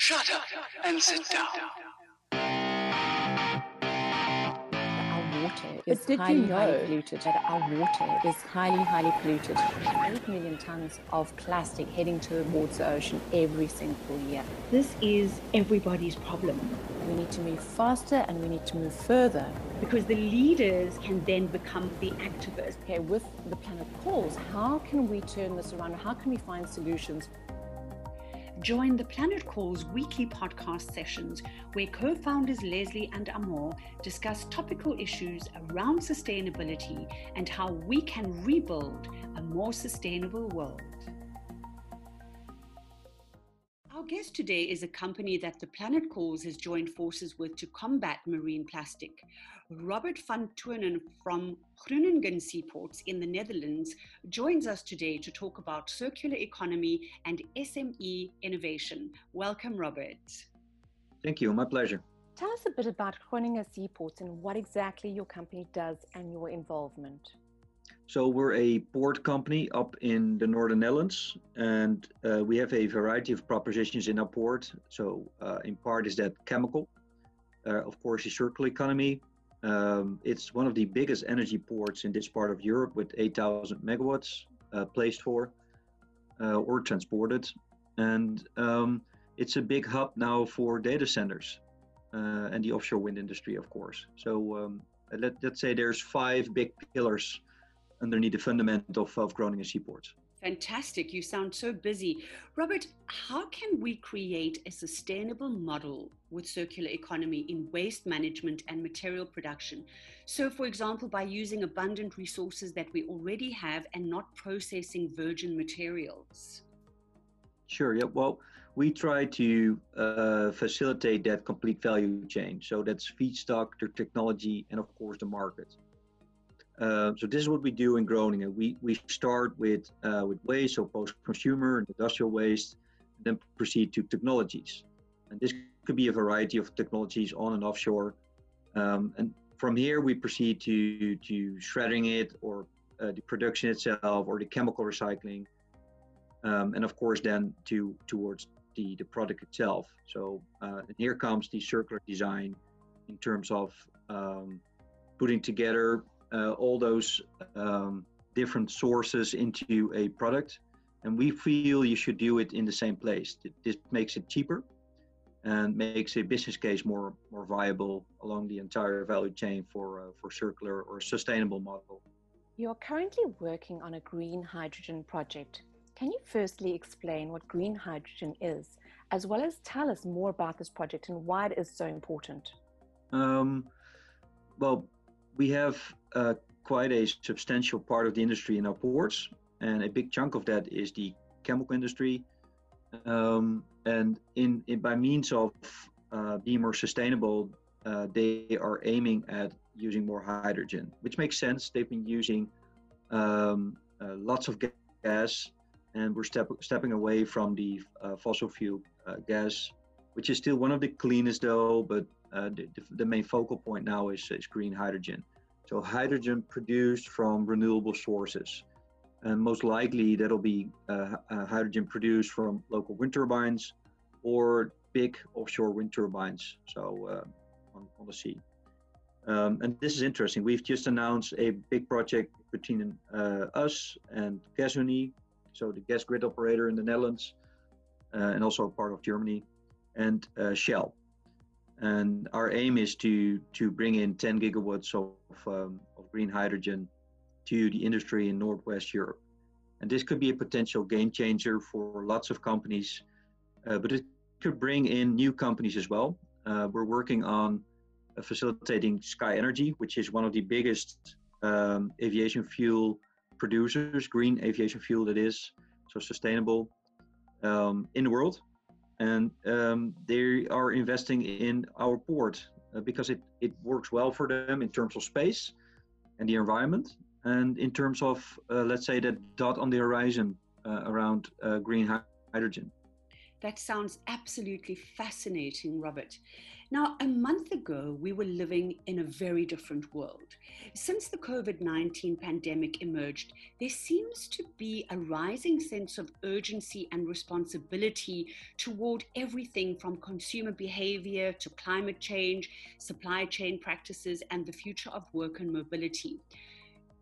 Shut up and sit down. Our water is But did you highly, highly polluted. That our water is highly, highly polluted. 8 million tons of plastic heading towards the ocean every single year. This is everybody's problem We need to move faster and we need to move further. because the leaders can then become the activists. Okay, with the planet calls, how can we turn this around? How can we find solutions? Join the Planet Calls weekly podcast sessions where co founders Leslie and Amor discuss topical issues around sustainability and how we can rebuild a more sustainable world. Guest today is a company that the Planet Calls has joined forces with to combat marine plastic. Robert van Toornen from Groningen Seaports in the Netherlands joins us today to talk about circular economy and SME innovation. Welcome, Robert. Thank you. My pleasure. Tell us a bit about Groningen Seaports and what exactly your company does and your involvement. So we're a port company up in the northern Netherlands, and uh, we have a variety of propositions in our port. So uh, in part is that chemical, uh, of course, the circular economy. Um, it's one of the biggest energy ports in this part of Europe with 8,000 megawatts uh, placed for uh, or transported, and um, it's a big hub now for data centers uh, and the offshore wind industry, of course. So um, let, let's say there's five big pillars underneath the fundament of, of Groningen Seaports. Fantastic. You sound so busy. Robert, how can we create a sustainable model with circular economy in waste management and material production? So, for example, by using abundant resources that we already have and not processing virgin materials. Sure. Yeah. Well, we try to uh, facilitate that complete value chain. So that's feedstock, the technology, and of course the market. Uh, so this is what we do in Groningen. We we start with uh, with waste, so post-consumer and industrial waste, and then proceed to technologies, and this could be a variety of technologies on and offshore. Um, and from here we proceed to to shredding it, or uh, the production itself, or the chemical recycling, um, and of course then to towards the the product itself. So uh, and here comes the circular design, in terms of um, putting together all those um, different sources into a product. And we feel you should do it in the same place. This makes it cheaper and makes a business case more more viable along the entire value chain for uh, for circular or sustainable model. You are currently working on a green hydrogen project. Can you firstly explain what green hydrogen is, as well as tell us more about this project and why it is so important? Um, well, we have uh, quite a substantial part of the industry in our ports, and a big chunk of that is the chemical industry. Um, and in, in by means of uh, being more sustainable, uh, they are aiming at using more hydrogen, which makes sense. They've been using um, uh, lots of gas, and we're step- stepping away from the uh, fossil fuel uh, gas, which is still one of the cleanest, though. But uh, the, the, main focal point now is, is green hydrogen. So hydrogen produced from renewable sources. And most likely that'll be uh, uh, hydrogen produced from local wind turbines or big offshore wind turbines, so uh, on, on the sea. Um, and this is interesting. We've just announced a big project between uh, us and Gasunie, so the gas grid operator in the Netherlands, uh, and also part of Germany, and Shell and our aim is to to bring in 10 gigawatts of, um, of green hydrogen to the industry in northwest Europe, and this could be a potential game changer for lots of companies, uh, but it could bring in new companies as well. Uh, we're working on uh, facilitating SkyNRG, which is one of the biggest um, aviation fuel producers, green aviation fuel that is, so sustainable um, in the world and um, they are investing in our port uh, because it, it works well for them in terms of space and the environment and in terms of uh, let's say that dot on the horizon uh, around uh, green hydrogen That sounds absolutely fascinating, Robert. Now, a month ago, we were living in a very different world. Since the COVID 19 pandemic emerged, there seems to be a rising sense of urgency and responsibility toward everything from consumer behavior to climate change, supply chain practices, and the future of work and mobility.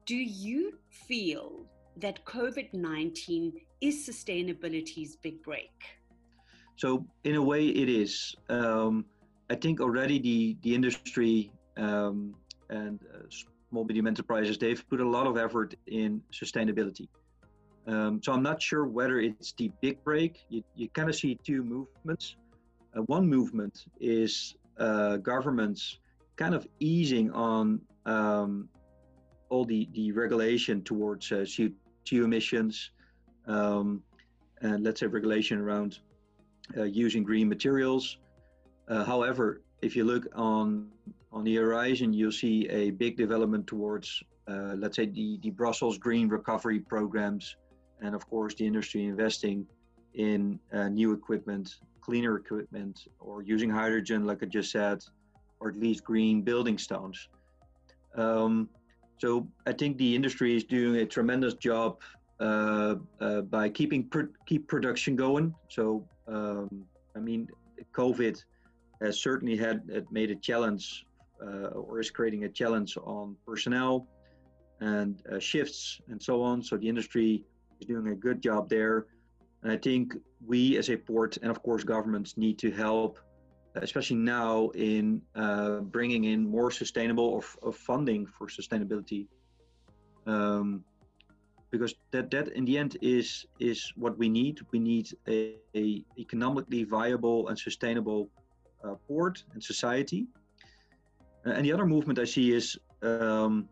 Do you feel that COVID 19 is sustainability's big break? So, in a way, it is. Um, I think already the the industry um, and uh, small medium enterprises they've put a lot of effort in sustainability. Um, so I'm not sure whether it's the big break. You, you kind of see two movements. Uh, one movement is uh, governments kind of easing on um, all the, the regulation towards uh, CO2 emissions, um, and let's say regulation around uh, using green materials. Uh, however, if you look on on the horizon, you'll see a big development towards, uh, let's say, the, the Brussels green recovery programs, and of course, the industry investing in uh, new equipment, cleaner equipment, or using hydrogen, like I just said, or at least green building stones. Um, so I think the industry is doing a tremendous job uh, uh, by keeping pr- keep production going. So um, I mean, COVID has certainly had made a challenge uh, or is creating a challenge on personnel and uh, shifts and so on. So the industry is doing a good job there. And I think we as a port and of course governments need to help, especially now in uh, bringing in more sustainable of, funding for sustainability. Um, because that, that in the end is is what we need. We need a, a economically viable and sustainable port and society. Uh, and the other movement I see is um,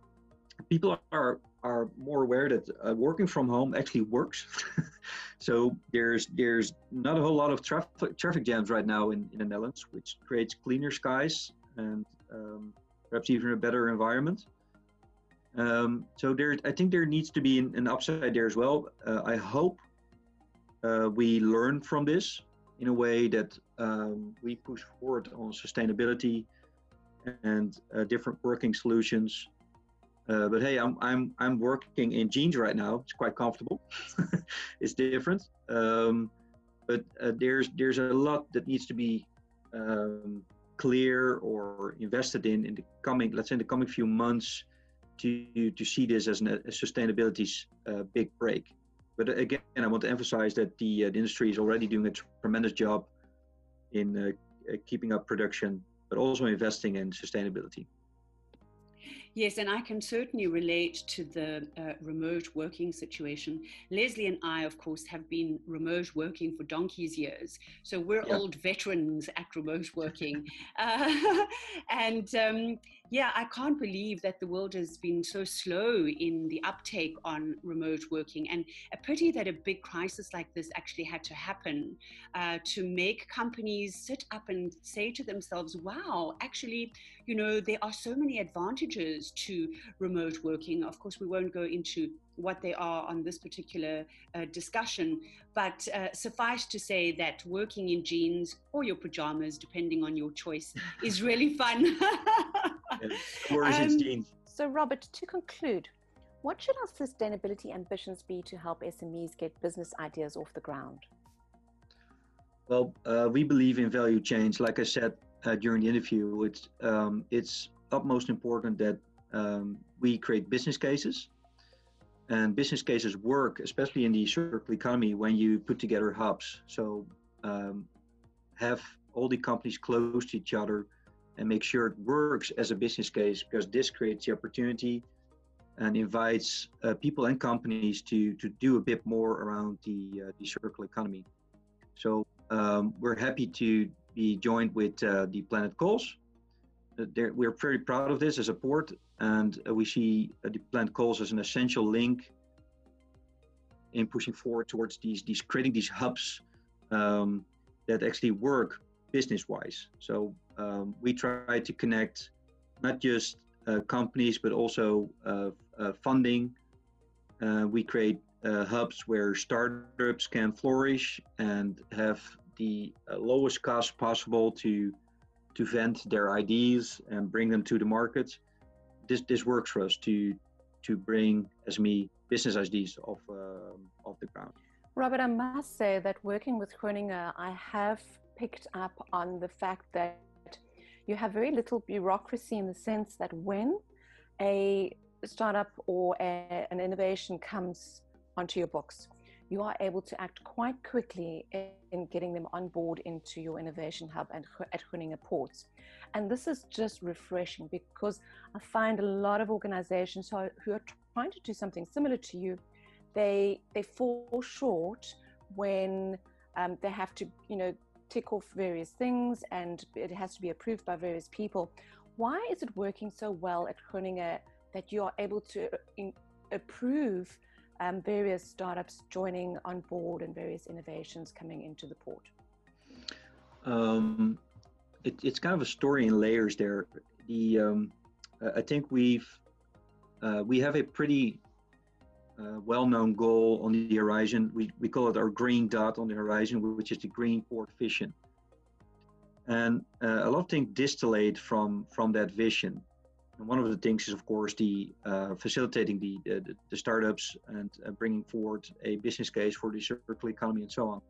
people are are more aware that uh, working from home actually works. so there's there's not a whole lot of traffic traffic jams right now in, in the Netherlands, which creates cleaner skies and um, perhaps even a better environment. Um, so there, I think there needs to be an, an upside there as well. Uh, I hope uh, we learn from this in a way that um, we push forward on sustainability and uh, different working solutions. Uh, but hey, I'm I'm I'm working in jeans right now. It's quite comfortable. it's different, um, but uh, there's there's a lot that needs to be um, clear or invested in in the coming let's say in the coming few months to to see this as an, a sustainability's uh, big break. But again, I want to emphasize that the, uh, the industry is already doing a tremendous job in uh, keeping up production, but also investing in sustainability. Yes, and I can certainly relate to the uh, remote working situation. Leslie and I, of course, have been remote working for donkey's years. So we're yeah. old veterans at remote working. uh, and um, yeah, I can't believe that the world has been so slow in the uptake on remote working, and a pity that a big crisis like this actually had to happen uh, to make companies sit up and say to themselves, wow, actually, you know, there are so many advantages to remote working. Of course, we won't go into what they are on this particular uh, discussion. But uh, suffice to say that working in jeans or your pajamas, depending on your choice, is really fun. um, so, Robert, to conclude, what should our sustainability ambitions be to help SMEs get business ideas off the ground? Well, uh, we believe in value chain. Like I said uh, during the interview, it's um, it's utmost important that um, we create business cases and business cases work, especially in the circular economy, when you put together hubs. So um, have all the companies close to each other and make sure it works as a business case because this creates the opportunity and invites uh, people and companies to to do a bit more around the uh, the circular economy. So um, we're happy to be joined with uh, the Planet Calls. Uh, we're very proud of this as a port and uh, we see uh, the Planet Calls as an essential link in pushing forward towards these, these creating these hubs um, that actually work business wise. So um, we try to connect not just uh, companies but also uh, uh, funding. Uh, we create hubs where startups can flourish and have the lowest cost possible to to vent their ideas and bring them to the market. This this works for us to to bring SME business ideas off uh, off the ground. Robert, I must say that working with Groninger, I have picked up on the fact that you have very little bureaucracy in the sense that when a startup or a, an innovation comes onto your books, you are able to act quite quickly in getting them on board into your innovation hub and at Groninger Ports. And this is just refreshing because I find a lot of organizations who are, who are trying to do something similar to you, they they fall short when um, they have to, you know, tick off various things and it has to be approved by various people. Why is it working so well at Groninger that you are able to uh, in, approve um, various startups joining on board and various innovations coming into the port? Um, it, it's kind of a story in layers there. The um, I think we've uh, we have a pretty uh, well-known goal on the horizon. We, we call it our green dot on the horizon, which is the green port vision. And uh, a lot of things distillate from from that vision. And one of the things is, of course, the uh, facilitating the, the, the startups and uh, bringing forward a business case for the circular economy and so on.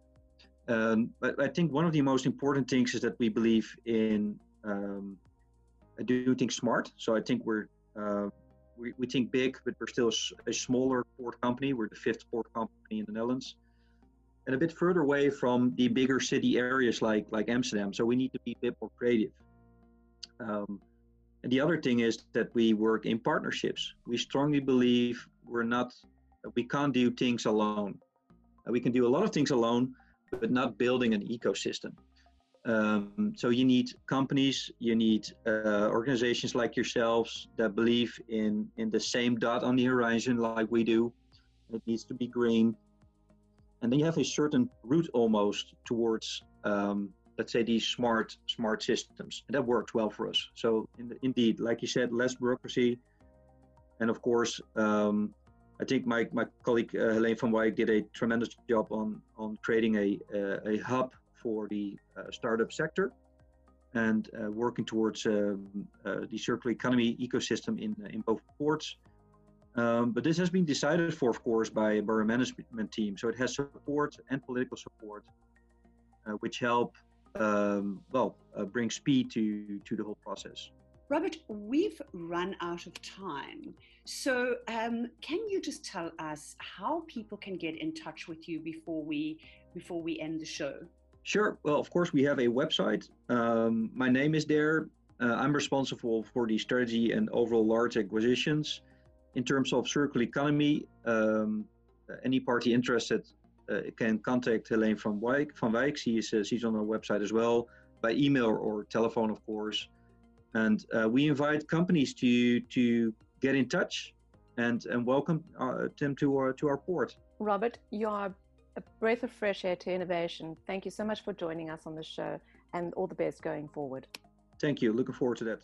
Um, but I think one of the most important things is that we believe in um, doing things smart. So I think we're uh, we, we think big, but we're still a, smaller port company. We're the fifth port company in the Netherlands, and a bit further away from the bigger city areas like like Amsterdam. So we need to be a bit more creative. Um, and the other thing is that we work in partnerships. We strongly believe we're not, we can't do things alone. We can do a lot of things alone, but not building an ecosystem. Um, so you need companies, you need uh, organizations like yourselves that believe in in the same dot on the horizon like we do. It needs to be green, and then you have a certain route almost towards, um, let's say, these smart smart systems, and that works well for us. So in the, indeed, like you said, less bureaucracy, and of course. Um, I think my, my colleague uh, Helene van Wyk did a tremendous job on, on creating a, uh, a hub for the uh, startup sector and uh, working towards um, uh, the circular economy ecosystem in, in both ports. Um, but this has been decided for, of course, by, by our management team. So it has support and political support, uh, which help, um, well, uh, bring speed to, to the whole process. Robert, we've run out of time. So, um, can you just tell us how people can get in touch with you before we before we end the show? Sure. Well, of course, we have a website. Um, my name is there. Uh, I'm responsible for the strategy and overall large acquisitions. In terms of circular economy, um, any party interested uh, can contact Helene van Wyk. Van Wyk. She is, uh, she's on our website as well, by email or telephone, of course. And uh, we invite companies to to get in touch and and welcome uh, them to our to our port. Robert, you are a breath of fresh air to innovation. Thank you so much for joining us on the show and all the best going forward. Thank you. Looking forward to that.